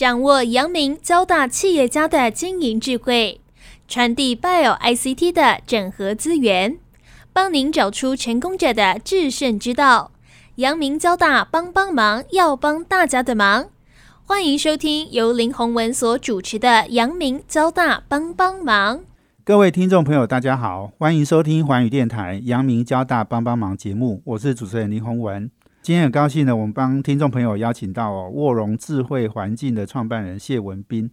掌握阳明交大企业家的经营智慧，传递 Bio ICT 的整合资源，帮您找出成功者的制胜之道。阳明交大帮帮忙，要帮大家的忙。欢迎收听由林宏文所主持的阳明交大帮帮忙。各位听众朋友，大家好，欢迎收听环宇电台阳明交大帮帮忙节目，我是主持人林宏文。今天很高兴呢，我们帮听众朋友邀请到哦，沃荣智慧环境的创办人谢文斌。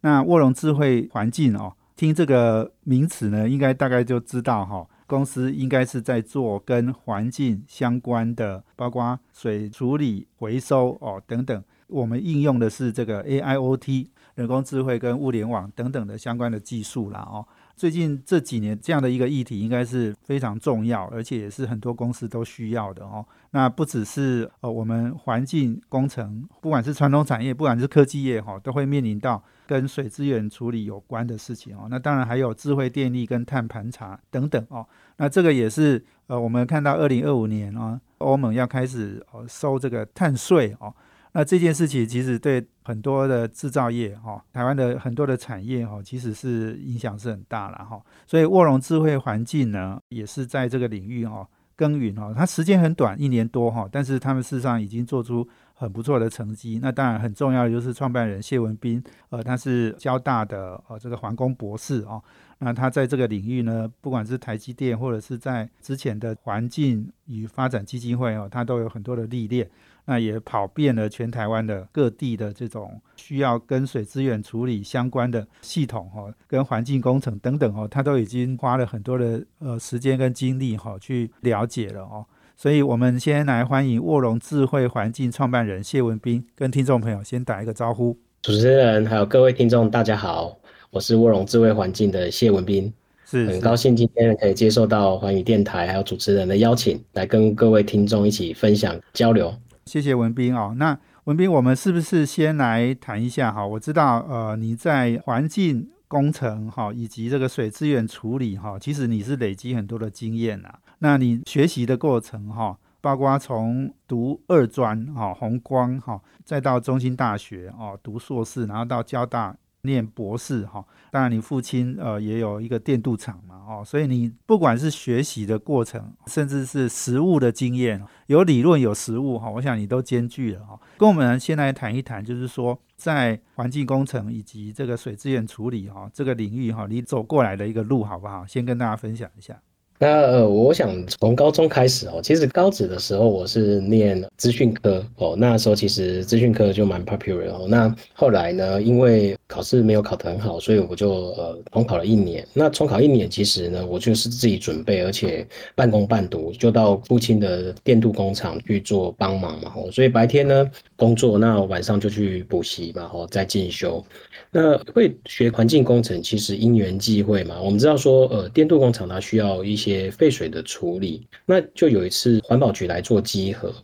那沃荣智慧环境哦，听这个名词呢，应该大概就知道哈，公司应该是在做跟环境相关的，包括水处理、回收哦等等。我们应用的是这个 AIoT 人工智慧跟物联网等等的相关的技术啦哦。最近这几年这样的一个议题应该是非常重要，而且也是很多公司都需要的哦。那不只是呃我们环境工程，不管是传统产业，不管是科技业哈，都会面临到跟水资源处理有关的事情哦。那当然还有智慧电力跟碳盘查等等哦。那这个也是呃我们看到二零二五年啊，欧盟要开始呃收这个碳税哦。那这件事情其实对很多的制造业哈，台湾的很多的产业哈，其实是影响是很大了哈。所以沃龙智慧环境呢，也是在这个领域哈耕耘哈，它时间很短，一年多哈，但是他们事实上已经做出很不错的成绩。那当然很重要的就是创办人谢文斌，呃，他是交大的呃这个环工博士哦。那他在这个领域呢，不管是台积电或者是在之前的环境与发展基金会哦，他都有很多的历练。那也跑遍了全台湾的各地的这种需要跟水资源处理相关的系统哈，跟环境工程等等哦，他都已经花了很多的呃时间跟精力哈去了解了哦。所以我们先来欢迎卧龙智慧环境创办人谢文斌，跟听众朋友先打一个招呼。主持人还有各位听众大家好，我是卧龙智慧环境的谢文斌，是很高兴今天可以接受到环宇电台还有主持人的邀请，来跟各位听众一起分享交流。谢谢文斌哦。那文斌，我们是不是先来谈一下哈？我知道呃你在环境工程哈以及这个水资源处理哈，其实你是累积很多的经验呐。那你学习的过程哈，包括从读二专哈红光哈，再到中心大学哦读硕士，然后到交大。念博士哈，当然你父亲呃也有一个电镀厂嘛哦，所以你不管是学习的过程，甚至是实物的经验，有理论有实物哈，我想你都兼具了哈。跟我们先来谈一谈，就是说在环境工程以及这个水资源处理哈这个领域哈，你走过来的一个路好不好？先跟大家分享一下。那呃，我想从高中开始哦，其实高职的时候我是念资讯科哦，那时候其实资讯科就蛮 popular 哦。那后来呢，因为考试没有考得很好，所以我就呃重考了一年。那重考一年，其实呢，我就是自己准备，而且半工半读，就到父亲的电镀工厂去做帮忙嘛。哦，所以白天呢工作，那晚上就去补习嘛，哦，再进修。那会学环境工程，其实因缘际会嘛。我们知道说，呃，电镀工厂它需要一些些废水的处理，那就有一次环保局来做稽核。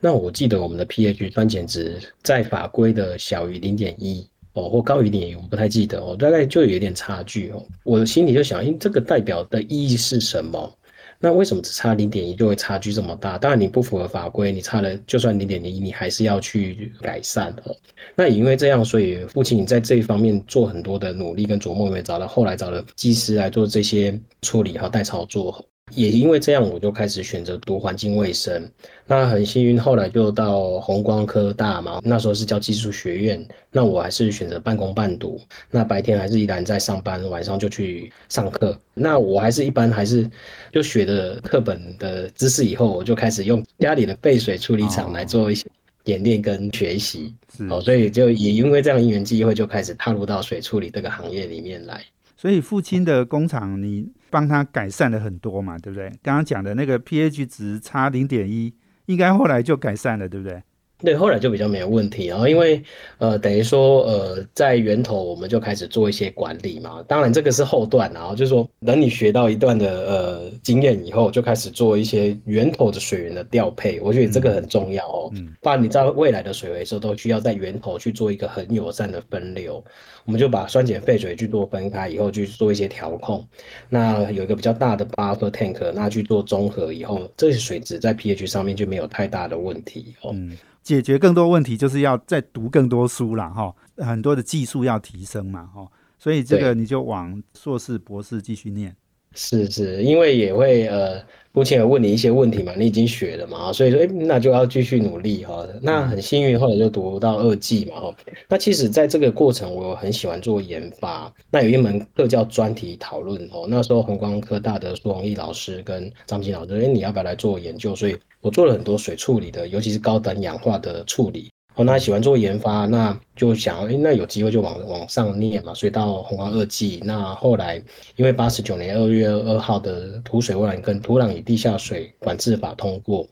那我记得我们的 pH 酸碱值在法规的小于零点一哦，或高于零点一，我不太记得哦，大概就有点差距哦。我心里就想，因这个代表的意义是什么？那为什么只差零点一就会差距这么大？当然你不符合法规，你差了就算零点零一，你还是要去改善的。那也因为这样，所以父亲在这一方面做很多的努力跟琢磨，也找到后来找了技师来做这些处理和代操作。也因为这样，我就开始选择读环境卫生。那很幸运，后来就到红光科大嘛，那时候是叫技术学院。那我还是选择半工半读。那白天还是依然在上班，晚上就去上课。那我还是一般还是就学的课本的知识，以后我就开始用家里的废水处理厂来做一些演练跟学习。哦，所以就也因为这样因缘机会，就开始踏入到水处理这个行业里面来。所以父亲的工厂，你帮他改善了很多嘛，对不对？刚刚讲的那个 pH 值差零点一，应该后来就改善了，对不对？对，后来就比较没有问题。然后因为呃，等于说呃，在源头我们就开始做一些管理嘛。当然这个是后段，然后就是说等你学到一段的呃经验以后，就开始做一些源头的水源的调配。我觉得这个很重要哦。嗯。不然你在未来的水回收都需要在源头去做一个很友善的分流。我们就把酸碱废水去做分开以后，去做一些调控。那有一个比较大的 buffer tank，那去做综合以后，这些水质在 pH 上面就没有太大的问题哦。嗯。解决更多问题，就是要再读更多书了哈，很多的技术要提升嘛哈，所以这个你就往硕士、博士继续念。是是，因为也会呃，目前有问你一些问题嘛，你已经学了嘛，所以说，哎，那就要继续努力哈。那很幸运，后来就读到二技嘛哈。那其实在这个过程，我很喜欢做研发。那有一门课叫专题讨论哦，那时候红光科大的苏宏毅老师跟张金老师，哎，你要不要来做研究？所以我做了很多水处理的，尤其是高等氧化的处理。哦，那喜欢做研发，那就想，哎，那有机会就往往上念嘛。所以到红光二技，那后来因为八十九年二月二号的土水污染跟土壤与地下水管制法通过，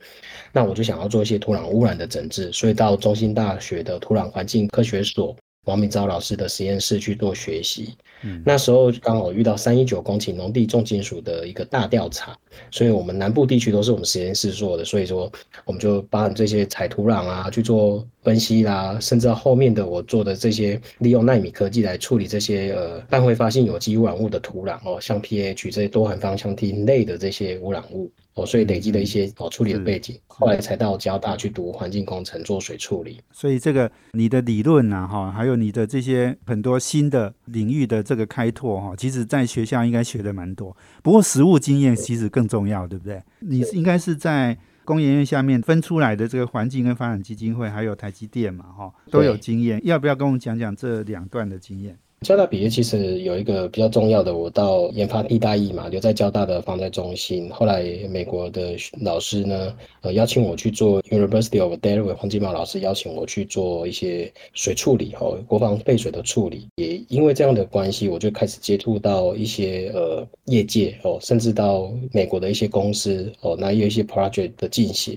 那我就想要做一些土壤污染的整治，所以到中心大学的土壤环境科学所。王明昭老师的实验室去做学习，那时候刚好遇到三一九公顷农地重金属的一个大调查，所以我们南部地区都是我们实验室做的，所以说我们就把这些采土壤啊去做分析啦，甚至到后面的我做的这些利用纳米科技来处理这些呃半挥发性有机污染物的土壤哦，像 pH 这些多环芳香烃类的这些污染物。哦，所以累积的一些哦处理的背景，后来才到交大去读环境工程，做水处理。所以这个你的理论呐，哈，还有你的这些很多新的领域的这个开拓哈，其实在学校应该学的蛮多。不过实务经验其实更重要，对不对？你应该是在工研院下面分出来的这个环境跟发展基金会，还有台积电嘛，哈，都有经验。要不要跟我们讲讲这两段的经验？交大毕业其实有一个比较重要的，我到研发替大役嘛，留在交大的放在中心。后来美国的老师呢，呃，邀请我去做 University of Delaware 黄金茂老师邀请我去做一些水处理，哦，国防废水的处理。也因为这样的关系，我就开始接触到一些呃业界哦，甚至到美国的一些公司哦，那有一些 project 的进行，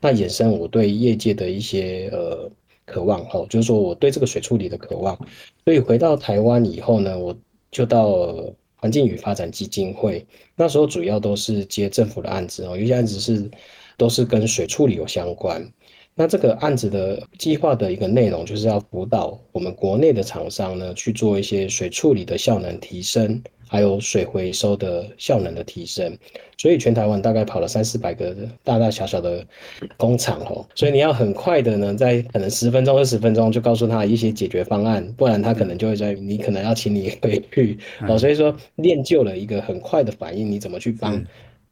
那衍生我对业界的一些呃。渴望哦，就是说我对这个水处理的渴望，所以回到台湾以后呢，我就到环境与发展基金会，那时候主要都是接政府的案子哦，有些案子是都是跟水处理有相关。那这个案子的计划的一个内容，就是要辅导我们国内的厂商呢，去做一些水处理的效能提升。还有水回收的效能的提升，所以全台湾大概跑了三四百个大大小小的工厂哦，所以你要很快的呢，在可能十分钟二十分钟就告诉他一些解决方案，不然他可能就会在你可能要请你回去哦，所以说练就了一个很快的反应，你怎么去帮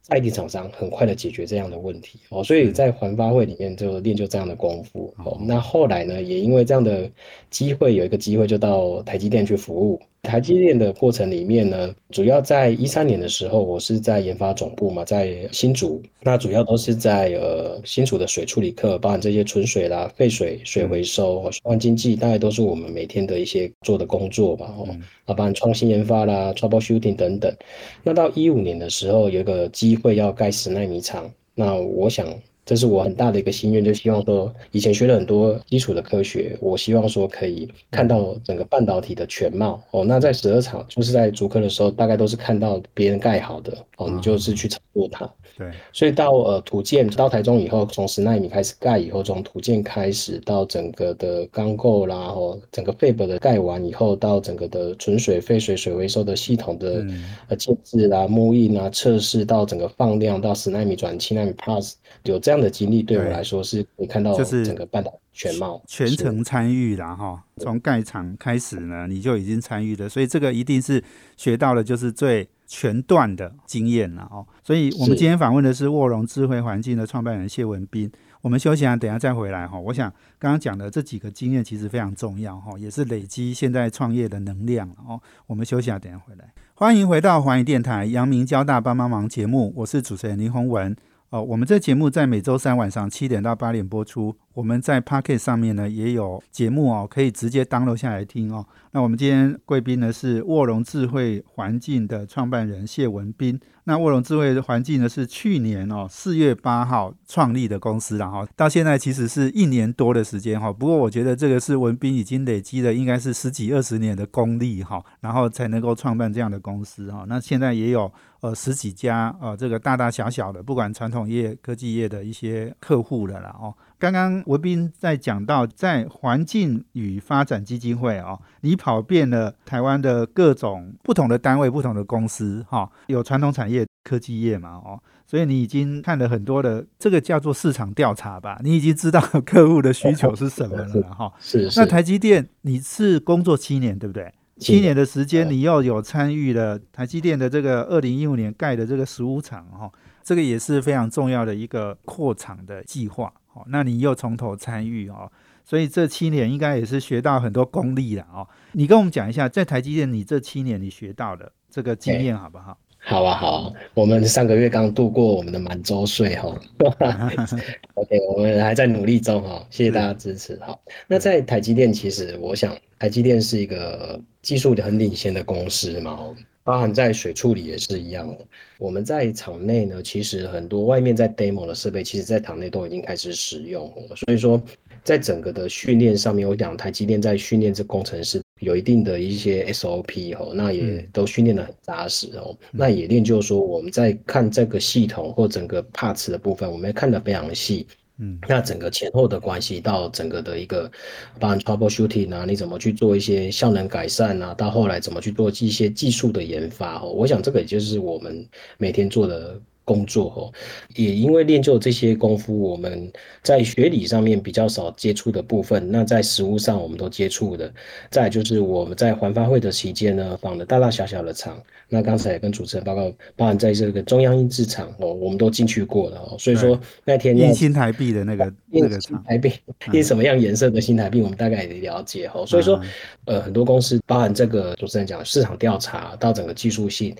在地厂商很快的解决这样的问题。哦，所以在环发会里面就练就这样的功夫哦，那后来呢，也因为这样的机会，有一个机会就到台积电去服务。台积电的过程里面呢，主要在一三年的时候，我是在研发总部嘛，在新竹，那主要都是在呃新竹的水处理课，包含这些纯水啦、废水、水回收、循环经济，大概都是我们每天的一些做的工作吧。哦，啊，包含创新研发啦、troubleshooting 等等。那到一五年的时候，有一个机会要盖十纳米厂，那我想。这是我很大的一个心愿，就希望说，以前学了很多基础的科学，我希望说可以看到整个半导体的全貌哦。那在十二厂，就是在主科的时候，大概都是看到别人盖好的哦，你就是去操作它。对，所以到呃土建到台中以后，从十纳米开始盖以后，从土建开始到整个的钢构啦，哦，整个 fab 的盖完以后，到整个的纯水废水水回收的系统的呃建制啦、木印啊、测试到整个放量到十纳米转七纳米 Plus，有这样的经历对我来说是可以看到就是整个半岛全貌全程参与了哈，从盖厂开始呢，你就已经参与了，所以这个一定是学到了就是最。全段的经验了哦，所以我们今天访问的是卧龙智慧环境的创办人谢文斌。我们休息下，等下再回来哈。我想刚刚讲的这几个经验其实非常重要哈，也是累积现在创业的能量哦。我们休息下，等下回来。欢迎回到环宇电台阳明交大帮帮忙节目，我是主持人林宏文。哦，我们这节目在每周三晚上七点到八点播出。我们在 Pocket 上面呢也有节目哦，可以直接 download 下来听哦。那我们今天贵宾呢是卧龙智慧环境的创办人谢文斌。那卧龙智慧环境呢是去年哦四月八号创立的公司，然后到现在其实是一年多的时间哈。不过我觉得这个是文斌已经累积了应该是十几二十年的功力哈，然后才能够创办这样的公司哈。那现在也有呃十几家呃这个大大小小的不管传统业、科技业的一些客户了啦哦。刚刚文斌在讲到，在环境与发展基金会哦，你跑遍了台湾的各种不同的单位、不同的公司哈，有传统产业。科技业嘛，哦，所以你已经看了很多的这个叫做市场调查吧，你已经知道客户的需求是什么了 哈。是。那台积电你是工作七年对不对？七年的时间，你又有参与了台积电的这个二零一五年盖的这个十五厂哈，这个也是非常重要的一个扩厂的计划。哦，那你又从头参与哦，所以这七年应该也是学到很多功力了哦。你跟我们讲一下，在台积电你这七年你学到的这个经验好不好？好啊，好啊，我们上个月刚度过我们的满周岁哈。OK，我们还在努力中哈，谢谢大家支持哈。那在台积电，其实我想，台积电是一个技术很领先的公司嘛，包含在水处理也是一样的。我们在场内呢，其实很多外面在 demo 的设备，其实在场内都已经开始使用，所以说。在整个的训练上面，我讲台积电在训练这工程师有一定的一些 SOP 哦，那也都训练的很扎实哦。那也练就是说，我们在看这个系统或整个 parts 的部分，我们看得非常细。嗯，那整个前后的关系到整个的一个，包含 troubleshooting 啊，你怎么去做一些效能改善啊？到后来怎么去做一些技术的研发哦？我想这个也就是我们每天做的。工作哦，也因为练就这些功夫，我们在学理上面比较少接触的部分，那在实物上我们都接触的。再就是我们在环发会的期间呢，访了大大小小的厂。那刚才也跟主持人报告，包含在这个中央印制厂哦，我们都进去过了哦。所以说那天印新台币的那个那个新台币印什么样颜色的新台币，我们大概也了解哦。所以说，呃，很多公司包含这个主持人讲市场调查到整个技术性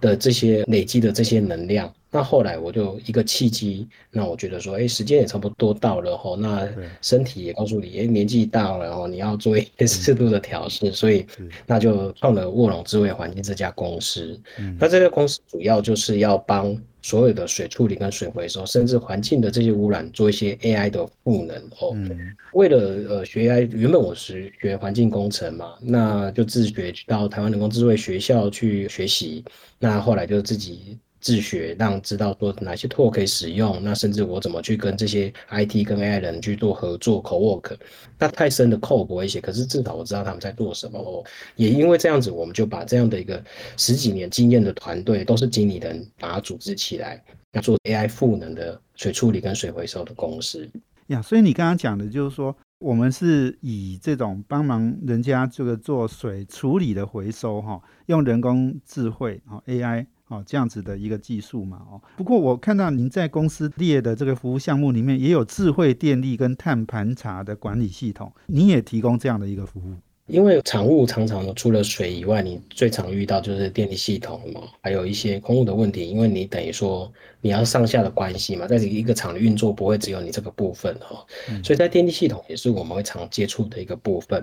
的这些累积的这些能量。那后来我就一个契机，那我觉得说，哎，时间也差不多到了吼，那身体也告诉你，哎，年纪大了哦，你要做一些适度的调试，所以那就创了卧龙智慧环境这家公司。那这个公司主要就是要帮所有的水处理跟水回收，甚至环境的这些污染做一些 AI 的赋能哦。为了呃学 AI，原本我是学环境工程嘛，那就自学到台湾人工智慧学校去学习，那后来就自己。自学，让知道说哪些 tool 可以使用，那甚至我怎么去跟这些 IT 跟 AI 人去做合作 co work，那太深的 code 不会写，可是至少我知道他们在做什么哦。也因为这样子，我们就把这样的一个十几年经验的团队，都是经理人，把它组织起来，要做 AI 赋能的水处理跟水回收的公司。呀，所以你刚刚讲的就是说，我们是以这种帮忙人家这个做水处理的回收哈，用人工智慧哈 AI。哦，这样子的一个技术嘛，哦，不过我看到您在公司列的这个服务项目里面，也有智慧电力跟碳盘查的管理系统，你也提供这样的一个服务。因为产物常常除了水以外，你最常遇到就是电力系统嘛，还有一些空污的问题。因为你等于说你要上下的关系嘛，在一个厂的运作不会只有你这个部分哈，所以在电力系统也是我们会常接触的一个部分。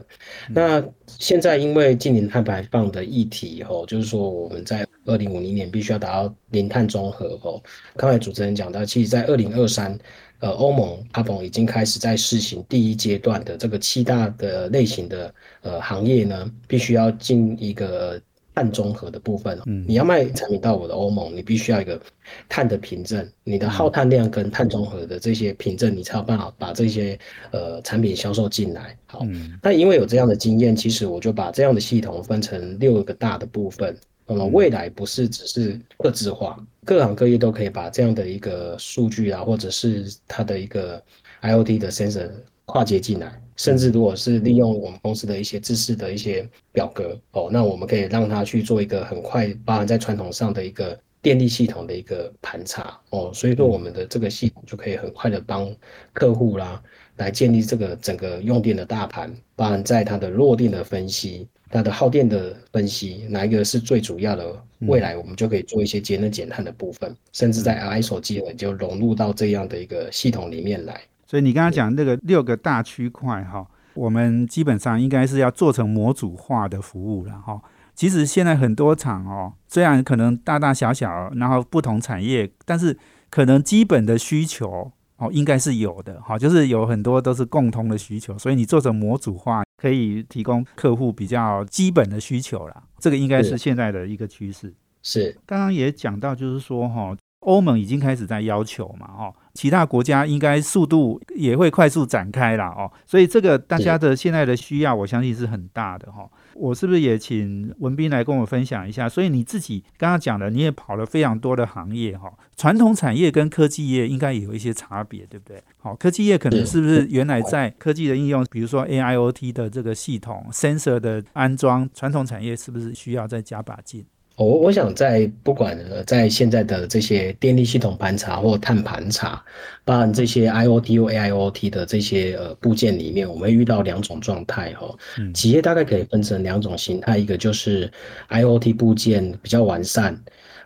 那现在因为近年碳排放的议题以后，就是说我们在二零五零年必须要达到零碳中和哦。刚才主持人讲到，其实在二零二三。呃，欧盟阿鹏已经开始在试行第一阶段的这个七大的类型的呃行业呢，必须要进一个碳中和的部分。嗯，你要卖产品到我的欧盟，你必须要一个碳的凭证，你的耗碳量跟碳中和的这些凭证，你才有办法把这些呃产品销售进来。好，那因为有这样的经验，其实我就把这样的系统分成六个大的部分。那么未来不是只是个制化，各行各业都可以把这样的一个数据啊，或者是它的一个 IOT 的 sensor 跨接进来，甚至如果是利用我们公司的一些知识的一些表格哦，那我们可以让它去做一个很快，包含在传统上的一个电力系统的一个盘查哦，所以说我们的这个系统就可以很快的帮客户啦来建立这个整个用电的大盘，包含在它的弱电的分析。它的耗电的分析，哪一个是最主要的？未来我们就可以做一些节能减碳的部分，甚至在 i 手机呢就融入到这样的一个系统里面来。所以你刚刚讲那个六个大区块哈，我们基本上应该是要做成模组化的服务了哈。其实现在很多厂哦，虽然可能大大小小，然后不同产业，但是可能基本的需求。哦，应该是有的，哈，就是有很多都是共通的需求，所以你做成模组化，可以提供客户比较基本的需求啦。这个应该是现在的一个趋势。是，刚刚也讲到，就是说，哈，欧盟已经开始在要求嘛，哈，其他国家应该速度也会快速展开啦哦，所以这个大家的现在的需要，我相信是很大的哈。我是不是也请文斌来跟我分享一下？所以你自己刚刚讲的，你也跑了非常多的行业哈。传统产业跟科技业应该也有一些差别，对不对？好，科技业可能是不是原来在科技的应用，比如说 AIoT 的这个系统、sensor 的安装，传统产业是不是需要再加把劲？我我想在不管在现在的这些电力系统盘查或碳盘查，包含这些 IOT 或 AIoT 的这些呃部件里面，我们会遇到两种状态哈。企业大概可以分成两种形态，一个就是 IOT 部件比较完善。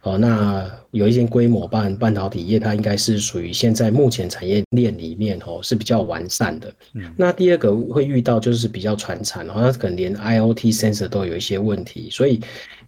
哦，那有一些规模，半半导体业，它应该是属于现在目前产业链里面哦是比较完善的。嗯，那第二个会遇到就是比较传产，然后它可能连 IOT sensor 都有一些问题，所以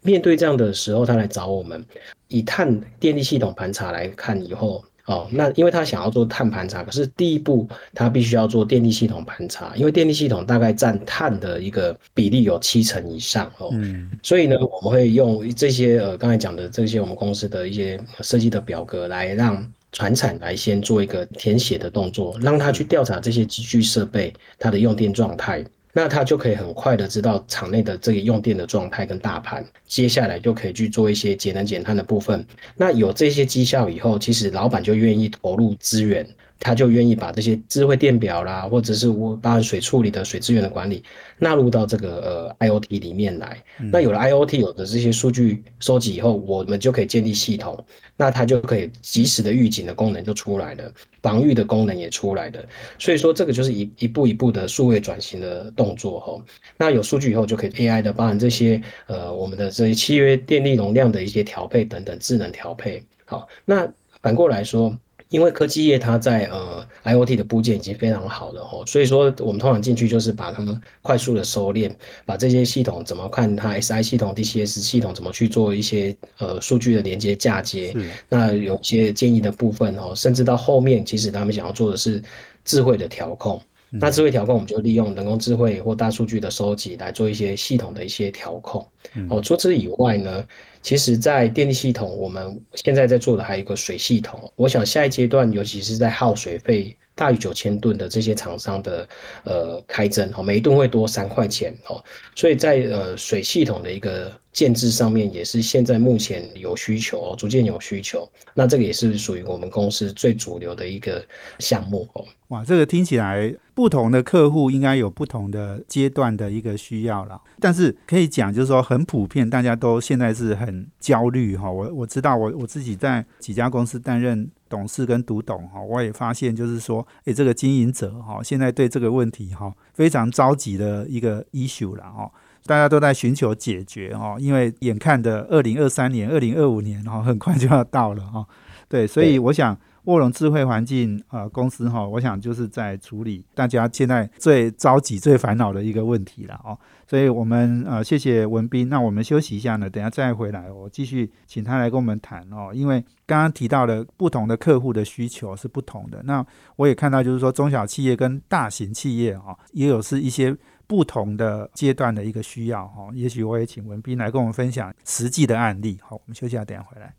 面对这样的时候，他来找我们，以碳电力系统盘查来看以后。哦，那因为他想要做碳盘查，可是第一步他必须要做电力系统盘查，因为电力系统大概占碳的一个比例有七成以上哦，嗯，所以呢，我们会用这些呃刚才讲的这些我们公司的一些设计的表格来让船产来先做一个填写的动作，让他去调查这些机具设备它的用电状态。那他就可以很快的知道场内的这个用电的状态跟大盘，接下来就可以去做一些节能减碳的部分。那有这些绩效以后，其实老板就愿意投入资源。他就愿意把这些智慧电表啦，或者是我包含水处理的水资源的管理纳入到这个呃 IOT 里面来。那有了 IOT 有的这些数据收集以后，我们就可以建立系统，那它就可以及时的预警的功能就出来了，防御的功能也出来了。所以说这个就是一一步一步的数位转型的动作哈。那有数据以后就可以 AI 的包含这些呃我们的这些契约电力容量的一些调配等等智能调配。好，那反过来说。因为科技业它在呃 IOT 的部件已经非常好了吼，所以说我们通常进去就是把它们快速的收敛，把这些系统怎么看它 SI 系统、DCS 系统怎么去做一些呃数据的连接嫁接，那有些建议的部分哦，甚至到后面其实他们想要做的是智慧的调控。那智慧调控，我们就利用人工智慧或大数据的收集来做一些系统的一些调控。哦，除此以外呢，其实，在电力系统，我们现在在做的还有一个水系统。我想下一阶段，尤其是在耗水费大于九千吨的这些厂商的呃开征，哦，每一吨会多三块钱哦。所以在呃水系统的一个建制上面，也是现在目前有需求哦，逐渐有需求。那这个也是属于我们公司最主流的一个项目哦。哇，这个听起来不同的客户应该有不同的阶段的一个需要了，但是可以讲就是说很普遍，大家都现在是很焦虑哈。我我知道我我自己在几家公司担任董事跟独董哈，我也发现就是说，诶，这个经营者哈，现在对这个问题哈非常着急的一个 issue 了哈，大家都在寻求解决哈，因为眼看的二零二三年、二零二五年哈很快就要到了哈，对，所以我想。卧龙智慧环境呃，公司哈，我想就是在处理大家现在最着急、最烦恼的一个问题了哦。所以，我们呃，谢谢文斌。那我们休息一下呢，等下再回来，我继续请他来跟我们谈哦。因为刚刚提到的不同的客户的需求是不同的。那我也看到，就是说中小企业跟大型企业哈，也有是一些不同的阶段的一个需要哈。也许我也请文斌来跟我们分享实际的案例。好，我们休息下，等下回来。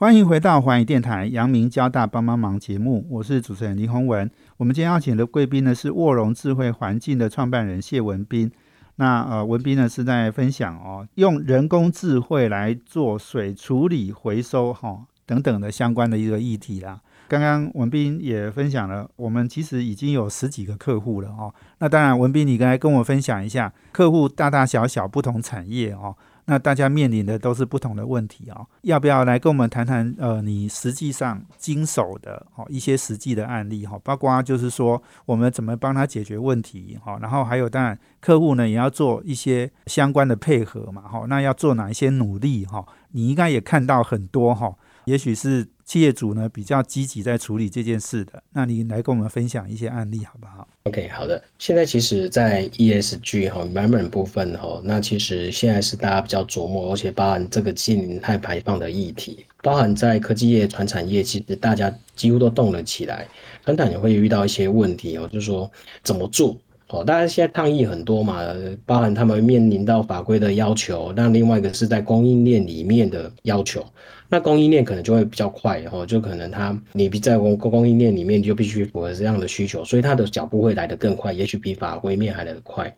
欢迎回到环宇电台阳明交大帮帮忙节目，我是主持人林宏文。我们今天邀请的贵宾呢是卧龙智慧环境的创办人谢文斌。那呃，文斌呢是在分享哦，用人工智慧来做水处理、回收哈等等的相关的一个议题啦。刚刚文斌也分享了，我们其实已经有十几个客户了哦。那当然，文斌你刚才跟我分享一下，客户大大小小不同产业哦。那大家面临的都是不同的问题啊，要不要来跟我们谈谈？呃，你实际上经手的哦一些实际的案例哈，包括就是说我们怎么帮他解决问题哈，然后还有当然客户呢也要做一些相关的配合嘛哈，那要做哪一些努力哈？你应该也看到很多哈，也许是。企业主呢比较积极在处理这件事的，那你来跟我们分享一些案例好不好？OK，好的。现在其实，在 ESG 哈 environment 部分哈，那其实现在是大家比较琢磨，而且包含这个净碳排放的议题，包含在科技业、传产业，其实大家几乎都动了起来。传产也会遇到一些问题哦，就是说怎么做哦，大家现在抗议很多嘛，包含他们面临到法规的要求，那另外一个是在供应链里面的要求。那供应链可能就会比较快，哦，就可能它你在供供应链里面就必须符合这样的需求，所以它的脚步会来得更快，也许比法规面还来得快。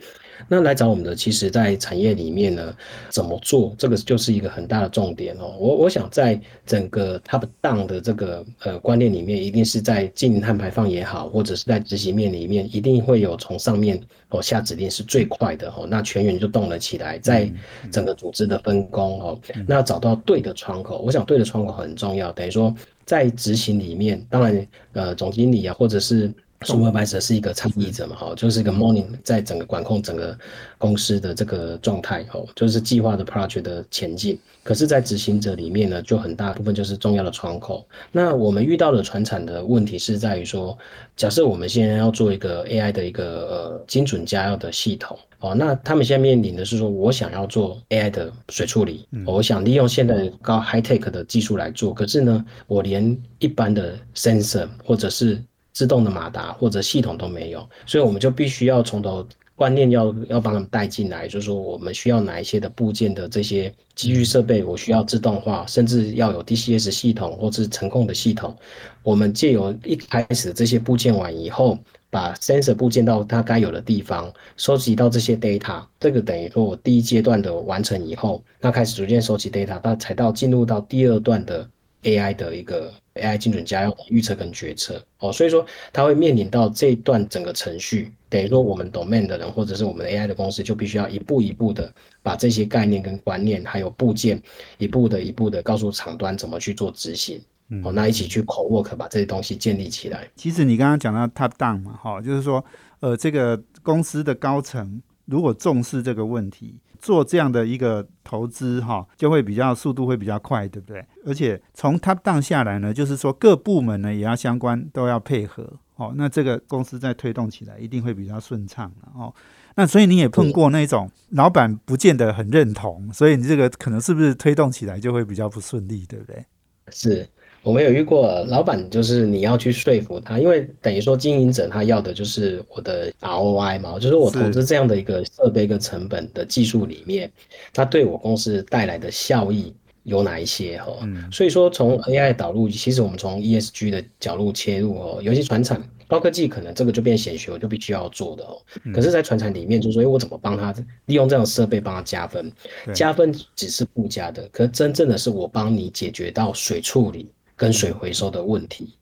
那来找我们的，其实在产业里面呢，怎么做这个就是一个很大的重点哦。我我想在整个 top down 的这个呃观念里面，一定是在经营碳排放也好，或者是在执行面里面，一定会有从上面哦下指令是最快的哦，那全员就动了起来，在整个组织的分工哦，那找到对的窗口，我想对的窗口很重要，等于说在执行里面，当然呃总经理啊，或者是。Supervisor 是一个参与者嘛，哈，就是一个 morning 在整个管控整个公司的这个状态，哦，就是计划的 project 的前进。可是，在执行者里面呢，就很大部分就是重要的窗口。那我们遇到的传产的问题是在于说，假设我们现在要做一个 AI 的一个呃精准加药的系统，哦，那他们现在面临的是说，我想要做 AI 的水处理，我想利用现在高 high tech 的技术来做，可是呢，我连一般的 sensor 或者是自动的马达或者系统都没有，所以我们就必须要从头观念要要帮他们带进来，就是说我们需要哪一些的部件的这些机具设备，我需要自动化，甚至要有 DCS 系统或是程控的系统。我们借由一开始这些部件完以后，把 sensor 部件到它该有的地方，收集到这些 data，这个等于说我第一阶段的完成以后，那开始逐渐收集 data，那才到进入到第二段的 AI 的一个。AI 精准加药预测跟决策哦，所以说它会面临到这一段整个程序，等于说我们 domain 的人或者是我们的 AI 的公司就必须要一步一步的把这些概念跟观念还有部件一步的一步的告诉厂端怎么去做执行，哦，那一起去 co work 把这些东西建立起来。其实你刚刚讲到 top down 嘛，哈，就是说呃这个公司的高层如果重视这个问题。做这样的一个投资哈，就会比较速度会比较快，对不对？而且从 top down 下来呢，就是说各部门呢也要相关都要配合哦。那这个公司在推动起来一定会比较顺畅哦。那所以你也碰过那种老板不见得很认同，所以你这个可能是不是推动起来就会比较不顺利，对不对？是。我们有遇过老板，就是你要去说服他，因为等于说经营者他要的就是我的 ROI 嘛，就是我投资这样的一个设备、一个成本的技术里面，它对我公司带来的效益有哪一些哈？所以说从 AI 导入，其实我们从 ESG 的角度切入哦，尤其传产高科技，可能这个就变显学，我就必须要做的哦。可是，在传产里面，就是说，哎，我怎么帮他利用这样的设备帮他加分？加分只是附加的，可真正的是我帮你解决到水处理。跟水回收的问题，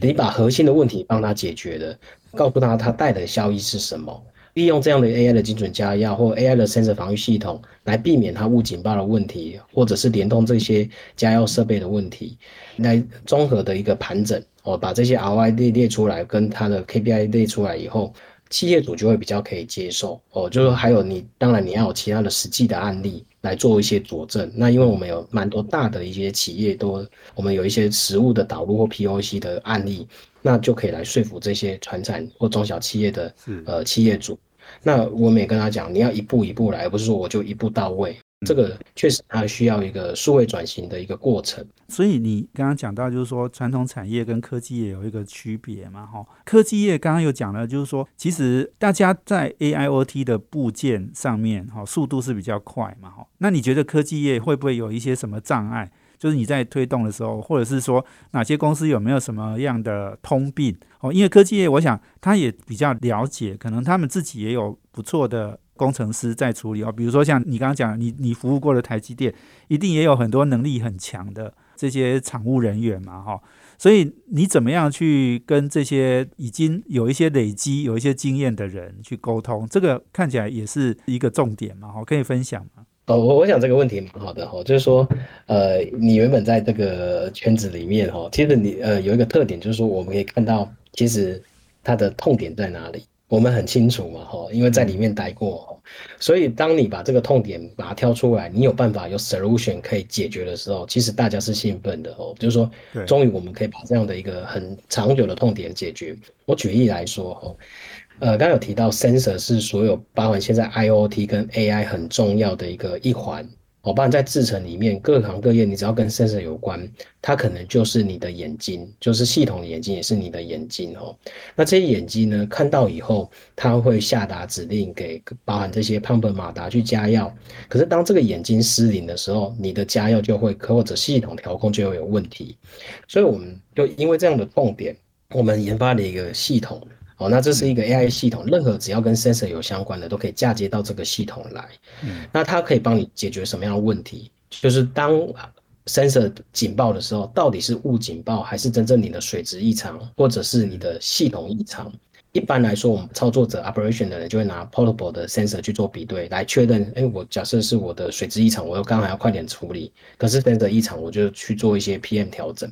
你把核心的问题帮他解决了，告诉他他带的效益是什么，利用这样的 AI 的精准加药或 AI 的 sensor 防御系统来避免它误警报的问题，或者是联动这些加药设备的问题，来综合的一个盘整，哦，把这些 ROI 列列出来，跟它的 KPI 列出来以后，企业主就会比较可以接受，哦，就是还有你，当然你要有其他的实际的案例。来做一些佐证。那因为我们有蛮多大的一些企业，都我们有一些实物的导入或 POC 的案例，那就可以来说服这些传产或中小企业的呃企业主。那我们也跟他讲，你要一步一步来，而不是说我就一步到位。这个确实它需要一个数位转型的一个过程，所以你刚刚讲到就是说传统产业跟科技业有一个区别嘛，哈，科技业刚刚有讲了，就是说其实大家在 AIoT 的部件上面，哈，速度是比较快嘛，哈，那你觉得科技业会不会有一些什么障碍？就是你在推动的时候，或者是说哪些公司有没有什么样的通病？哦，因为科技业，我想他也比较了解，可能他们自己也有不错的。工程师在处理哦，比如说像你刚刚讲，你你服务过的台积电，一定也有很多能力很强的这些厂务人员嘛，哈，所以你怎么样去跟这些已经有一些累积、有一些经验的人去沟通？这个看起来也是一个重点嘛，哈，可以分享吗？哦，我我想这个问题蛮好的哈，就是说，呃，你原本在这个圈子里面哈，其实你呃有一个特点，就是说我们可以看到，其实它的痛点在哪里。我们很清楚嘛，哈，因为在里面待过，所以当你把这个痛点把它挑出来，你有办法有 solution 可以解决的时候，其实大家是兴奋的哦，就是说，终于我们可以把这样的一个很长久的痛点解决。我举例来说，哈，呃，刚有提到 sensor 是所有包含现在 IOT 跟 AI 很重要的一个一环。哦，不然在制程里面各行各业，你只要跟 sensor 有关，它可能就是你的眼睛，就是系统的眼睛，也是你的眼睛哦。那这些眼睛呢，看到以后，它会下达指令给包含这些 pump 马达去加药。可是当这个眼睛失灵的时候，你的加药就会或者系统调控就会有问题。所以我们就因为这样的痛点，我们研发了一个系统。哦，那这是一个 AI 系统，任何只要跟 sensor 有相关的，都可以嫁接到这个系统来。嗯，那它可以帮你解决什么样的问题？就是当 sensor 警报的时候，到底是误警报，还是真正你的水质异常，或者是你的系统异常？一般来说，我们操作者 operation 的人就会拿 portable 的 sensor 去做比对，来确认。哎，我假设是我的水质异常，我又刚好要快点处理。可是 sensor 异常，我就去做一些 PM 调整。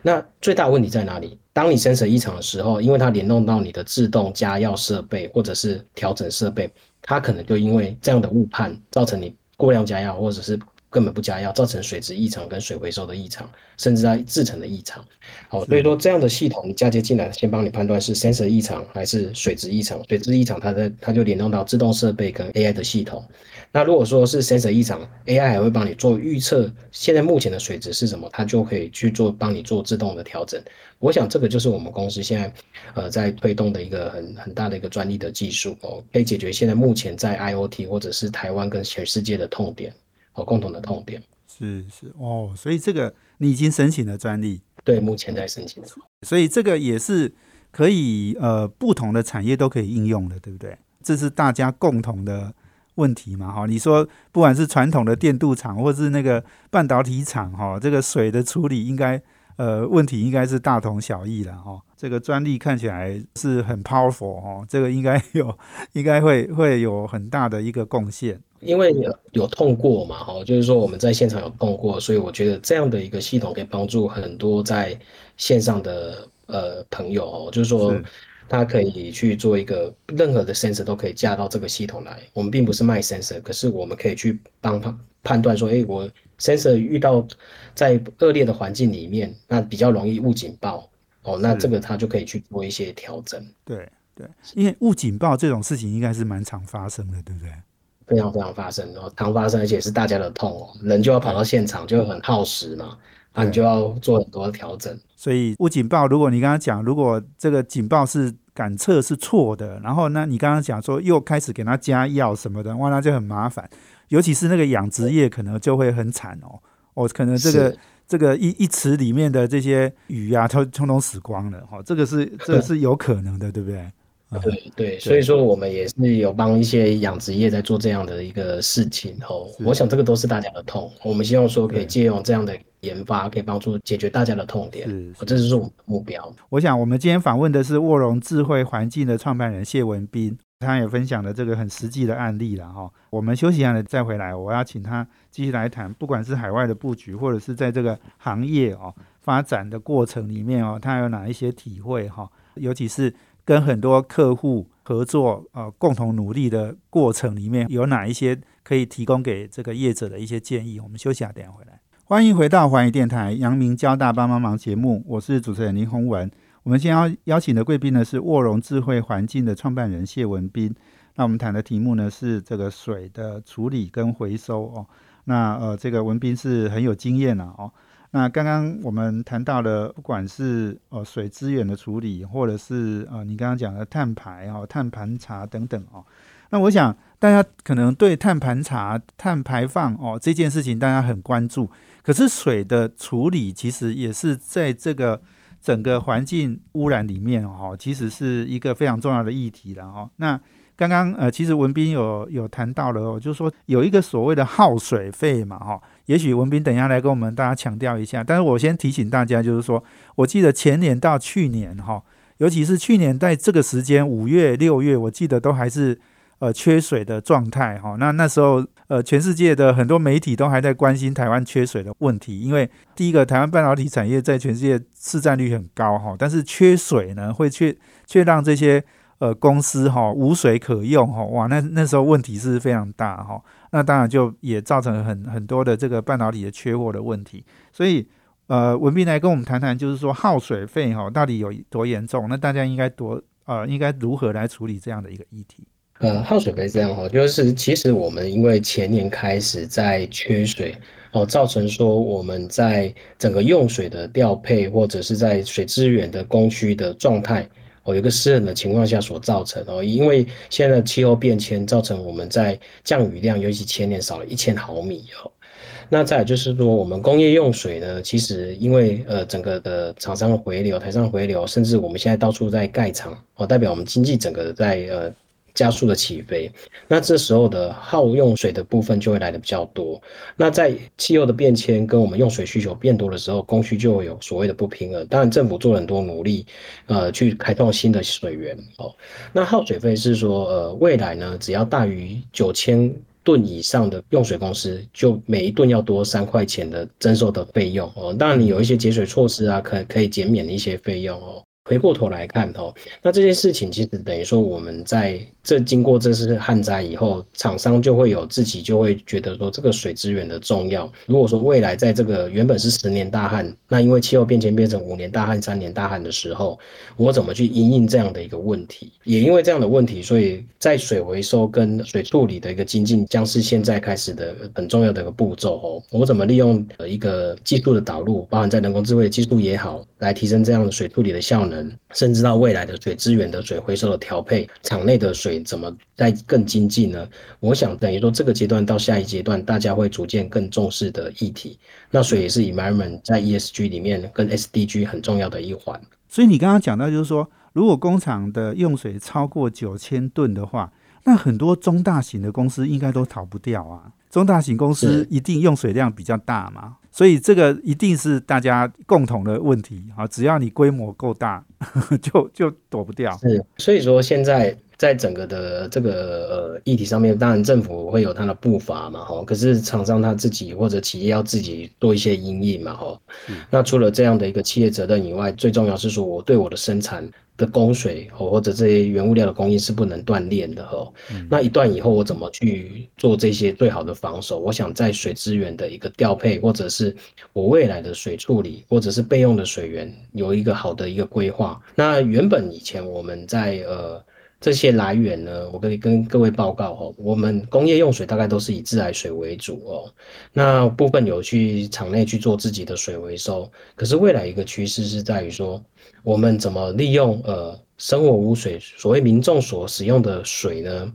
那最大问题在哪里？当你 sensor 异常的时候，因为它联动到你的自动加药设备或者是调整设备，它可能就因为这样的误判，造成你过量加药，或者是。根本不加药，造成水质异常跟水回收的异常，甚至它制成的异常。好，所以说这样的系统你嫁接进来，先帮你判断是 sensor 异常还是水质异常。水质异常，它的它就联动到自动设备跟 AI 的系统。那如果说是 sensor 异常，AI 还会帮你做预测，现在目前的水质是什么，它就可以去做帮你做自动的调整。我想这个就是我们公司现在呃在推动的一个很很大的一个专利的技术哦，可以解决现在目前在 IOT 或者是台湾跟全世界的痛点。哦，共同的痛点是是哦，所以这个你已经申请了专利，对，目前在申请中，所以这个也是可以呃不同的产业都可以应用的，对不对？这是大家共同的问题嘛？哈，你说不管是传统的电镀厂，或是那个半导体厂，哈，这个水的处理应该呃问题应该是大同小异了，哈。这个专利看起来是很 powerful 哦，这个应该有应该会会有很大的一个贡献。因为有有痛过嘛，哈，就是说我们在现场有痛过，所以我觉得这样的一个系统可以帮助很多在线上的呃朋友哦，就是说他可以去做一个任何的 sensor 都可以架到这个系统来。我们并不是卖 sensor，可是我们可以去帮他判断说，哎，我 sensor 遇到在恶劣的环境里面，那比较容易误警报哦，那这个他就可以去做一些调整。对对，因为误警报这种事情应该是蛮常发生的，对不对？非常非常发生，然后常发生，而且是大家的痛哦，人就要跑到现场，就很耗时嘛，啊，你就要做很多调整。所以误警报，如果你刚刚讲，如果这个警报是感测是错的，然后呢，你刚刚讲说又开始给他加药什么的，哇，那就很麻烦，尤其是那个养殖业可能就会很惨哦，哦，可能这个这个一一池里面的这些鱼啊，它通通死光了，哈，这个是这个是有可能的，对不对？对对，所以说我们也是有帮一些养殖业在做这样的一个事情哦。我想这个都是大家的痛，我们希望说可以借用这样的研发，可以帮助解决大家的痛点。是，这就是我们的目标。我想我们今天访问的是沃荣智慧环境的创办人谢文斌，他也分享了这个很实际的案例了哈。我们休息一下再回来，我要请他继续来谈，不管是海外的布局，或者是在这个行业哦发展的过程里面哦，他有哪一些体会哈，尤其是。跟很多客户合作，呃，共同努力的过程里面，有哪一些可以提供给这个业者的一些建议？我们休息下，等下回来。欢迎回到环宇电台阳明交大帮帮忙节目，我是主持人林宏文。我们今天要邀请的贵宾呢是沃荣智慧环境的创办人谢文斌。那我们谈的题目呢是这个水的处理跟回收哦。那呃，这个文斌是很有经验了哦。那刚刚我们谈到了，不管是呃水资源的处理，或者是呃你刚刚讲的碳排哦、碳盘查等等哦，那我想大家可能对碳盘查、碳排放哦这件事情大家很关注，可是水的处理其实也是在这个整个环境污染里面哦，其实是一个非常重要的议题了哈。那刚刚呃，其实文斌有有谈到了，哦，就是说有一个所谓的耗水费嘛，哈，也许文斌等一下来跟我们大家强调一下。但是我先提醒大家，就是说我记得前年到去年，哈，尤其是去年在这个时间五月、六月，我记得都还是呃缺水的状态，哈。那那时候呃，全世界的很多媒体都还在关心台湾缺水的问题，因为第一个，台湾半导体产业在全世界市占率很高，哈，但是缺水呢，会却却让这些。呃，公司哈无水可用哈，哇，那那时候问题是非常大哈，那当然就也造成很很多的这个半导体的缺货的问题，所以呃，文斌来跟我们谈谈，就是说耗水费哈到底有多严重？那大家应该多呃，应该如何来处理这样的一个议题？呃，耗水费这样哈，就是其实我们因为前年开始在缺水哦，造成说我们在整个用水的调配或者是在水资源的供需的状态我，有个湿冷的情况下所造成哦，因为现在气候变迁造成我们在降雨量，尤其前年少了一千毫米哦。那再就是说，我们工业用水呢，其实因为呃整个的厂商回流、台上回流，甚至我们现在到处在盖厂，哦，代表我们经济整个在呃加速的起飞。那这时候的耗用水的部分就会来的比较多。那在气候的变迁跟我们用水需求变多的时候，供需就会有所谓的不平衡。当然，政府做了很多努力，呃，去开拓新的水源哦。那耗水费是说，呃，未来呢，只要大于九千。吨以上的用水公司，就每一吨要多三块钱的征收的费用哦。当然，你有一些节水措施啊，可可以减免一些费用哦。回过头来看哦，那这件事情其实等于说我们在。这经过这次旱灾以后，厂商就会有自己就会觉得说这个水资源的重要。如果说未来在这个原本是十年大旱，那因为气候变迁变成五年大旱、三年大旱的时候，我怎么去应应这样的一个问题？也因为这样的问题，所以在水回收跟水处理的一个精进，将是现在开始的很重要的一个步骤哦。我怎么利用呃一个技术的导入，包含在人工智慧技术也好，来提升这样的水处理的效能，甚至到未来的水资源的水回收的调配，厂内的水。怎么再更经济呢？我想等于说这个阶段到下一阶段，大家会逐渐更重视的议题。那水也是 environment 在 ESG 里面跟 SDG 很重要的一环。所以你刚刚讲到就是说，如果工厂的用水超过九千吨的话，那很多中大型的公司应该都逃不掉啊。中大型公司一定用水量比较大嘛，所以这个一定是大家共同的问题啊。只要你规模够大，就就躲不掉。是，所以说现在。在整个的这个呃议题上面，当然政府会有它的步伐嘛，哈。可是厂商他自己或者企业要自己做一些阴影嘛，哈。那除了这样的一个企业责任以外，最重要是说我对我的生产的供水哦或者这些原物料的供应是不能断裂的，哈。那一段以后，我怎么去做这些最好的防守？我想在水资源的一个调配，或者是我未来的水处理，或者是备用的水源，有一个好的一个规划。那原本以前我们在呃。这些来源呢，我可以跟各位报告哦。我们工业用水大概都是以自来水为主哦。那部分有去厂内去做自己的水回收，可是未来一个趋势是在于说，我们怎么利用呃生活污水，所谓民众所使用的水呢？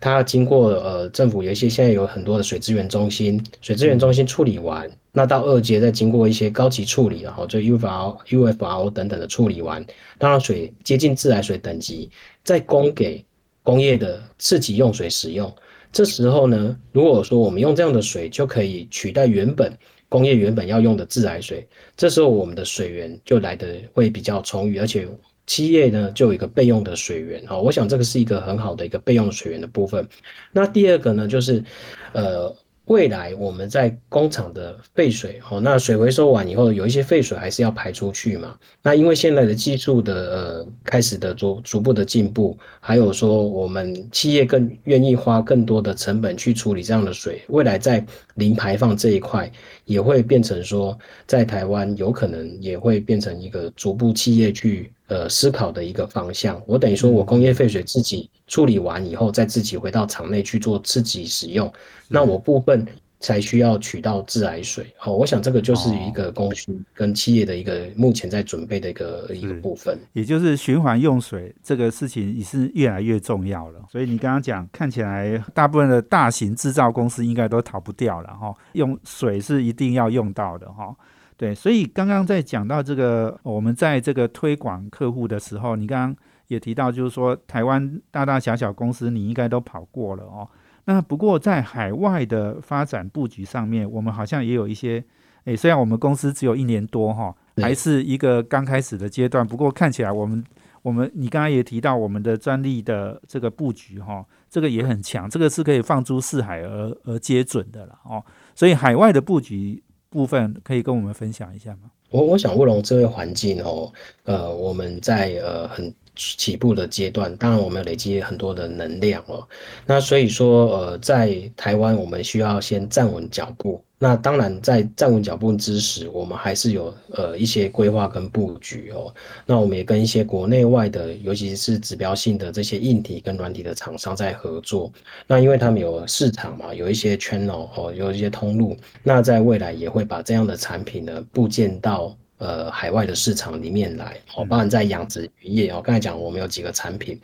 它经过呃政府有一些现在有很多的水资源中心，水资源中心处理完，那到二阶再经过一些高级处理，然后就 UFR、UFR 等等的处理完，当然水接近自来水等级。再供给工业的次级用水使用，这时候呢，如果说我们用这样的水就可以取代原本工业原本要用的自来水，这时候我们的水源就来的会比较充裕，而且企业呢就有一个备用的水源啊，我想这个是一个很好的一个备用水源的部分。那第二个呢，就是呃。未来我们在工厂的废水，哦，那水回收完以后，有一些废水还是要排出去嘛。那因为现在的技术的呃开始的逐逐步的进步，还有说我们企业更愿意花更多的成本去处理这样的水，未来在零排放这一块也会变成说，在台湾有可能也会变成一个逐步企业去。呃，思考的一个方向，我等于说我工业废水自己处理完以后，再自己回到厂内去做自己使用，那我部分才需要取到自来水。好，我想这个就是一个供需跟企业的一个目前在准备的一个一个部分，也就是循环用水这个事情也是越来越重要了。所以你刚刚讲，看起来大部分的大型制造公司应该都逃不掉了哈，用水是一定要用到的哈。对，所以刚刚在讲到这个，我们在这个推广客户的时候，你刚刚也提到，就是说台湾大大小小公司你应该都跑过了哦。那不过在海外的发展布局上面，我们好像也有一些，诶，虽然我们公司只有一年多哈，还是一个刚开始的阶段，不过看起来我们我们你刚刚也提到我们的专利的这个布局哈，这个也很强，这个是可以放诸四海而而皆准的了哦。所以海外的布局。部分可以跟我们分享一下吗？我我想，卧龙这个环境哦，呃，我们在呃很起步的阶段，当然我们累积很多的能量哦。那所以说，呃，在台湾我们需要先站稳脚步。那当然，在站稳脚步之时，我们还是有呃一些规划跟布局哦。那我们也跟一些国内外的，尤其是指标性的这些硬体跟软体的厂商在合作。那因为他们有市场嘛，有一些 channel 哦，有一些通路。那在未来也会把这样的产品呢部件到呃海外的市场里面来哦。包含在养殖渔业哦，刚才讲我们有几个产品，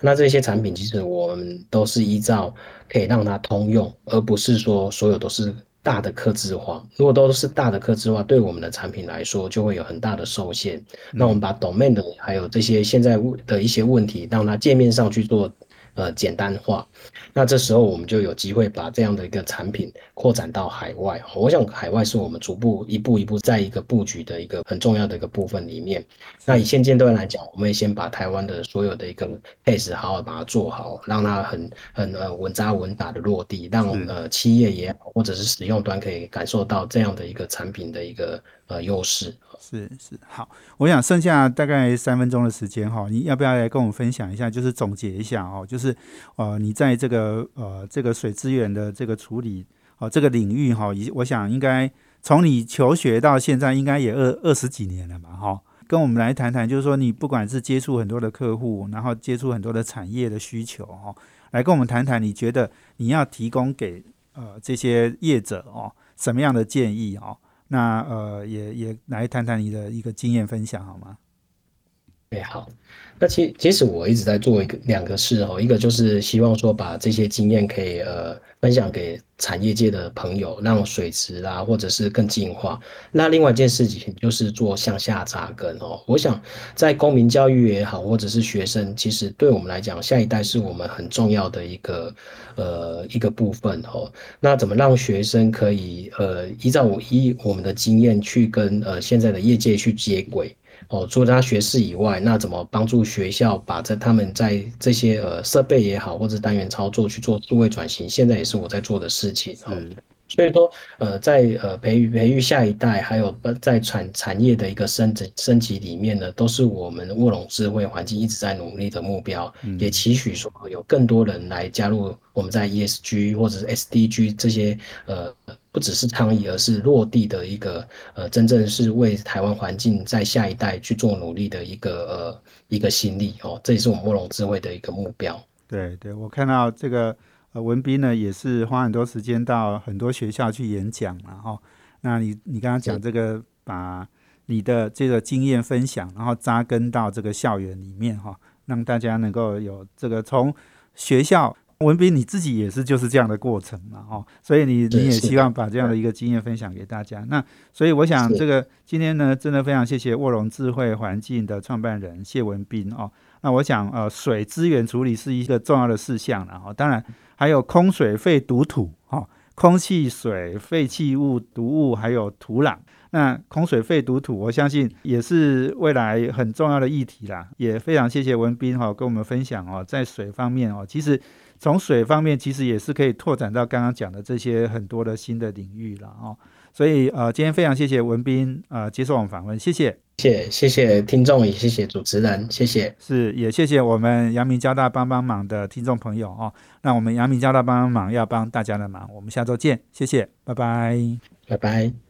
那这些产品其实我们都是依照可以让它通用，而不是说所有都是。大的客制化，如果都是大的客制化，对我们的产品来说就会有很大的受限。那我们把 domain 的还有这些现在的一些问题，让它界面上去做。呃，简单化，那这时候我们就有机会把这样的一个产品扩展到海外。我想海外是我们逐步一步一步在一个布局的一个很重要的一个部分里面。那以现阶段来讲，我们也先把台湾的所有的一个 case 好好把它做好，让它很很呃稳扎稳打的落地，让呃企业也好，或者是使用端可以感受到这样的一个产品的一个呃优势。是是好，我想剩下大概三分钟的时间哈，你要不要来跟我们分享一下，就是总结一下哦，就是呃，你在这个呃这个水资源的这个处理哦这个领域哈，以我想应该从你求学到现在，应该也二二十几年了嘛哈，跟我们来谈谈，就是说你不管是接触很多的客户，然后接触很多的产业的需求哈，来跟我们谈谈，你觉得你要提供给呃这些业者哦什么样的建议哦？那呃，也也来谈谈你的一个经验分享好吗？哎，好。那其其实我一直在做一个两个事哦，一个就是希望说把这些经验可以呃分享给产业界的朋友，让水池啊或者是更进化。那另外一件事情就是做向下扎根哦。我想在公民教育也好，或者是学生，其实对我们来讲，下一代是我们很重要的一个呃一个部分哦。那怎么让学生可以呃依照我依我们的经验去跟呃现在的业界去接轨？哦，除了他学士以外，那怎么帮助学校把这他们在这些呃设备也好，或者单元操作去做数位转型？现在也是我在做的事情。嗯，所以说呃，在呃培育培育下一代，还有在产产业的一个升级升级里面呢，都是我们卧龙智慧环境一直在努力的目标。也期许说有更多人来加入我们在 ESG 或者是 SDG 这些呃。不只是倡议，而是落地的一个呃，真正是为台湾环境在下一代去做努力的一个呃一个心力哦，这也是我们卧龙智慧的一个目标。对对，我看到这个呃文斌呢，也是花很多时间到很多学校去演讲然后。那你你刚刚讲这个，把你的这个经验分享，然后扎根到这个校园里面哈，让大家能够有这个从学校。文斌，你自己也是就是这样的过程嘛，哦，所以你你也希望把这样的一个经验分享给大家。那所以我想，这个今天呢，真的非常谢谢卧龙智慧环境的创办人谢文斌哦。那我想，呃，水资源处理是一个重要的事项了，哈，当然还有空水废毒土，哈，空气水废弃物毒物还有土壤。那空水废毒土，我相信也是未来很重要的议题啦。也非常谢谢文斌哈，跟我们分享哦，在水方面哦，其实。从水方面，其实也是可以拓展到刚刚讲的这些很多的新的领域了哦。所以呃，今天非常谢谢文斌呃接受我们访问，谢谢，谢谢谢听众，也谢谢主持人，谢谢，是也谢谢我们阳明交大帮帮忙的听众朋友哦。那我们阳明交大帮帮忙要帮大家的忙，我们下周见，谢谢，拜拜，拜拜。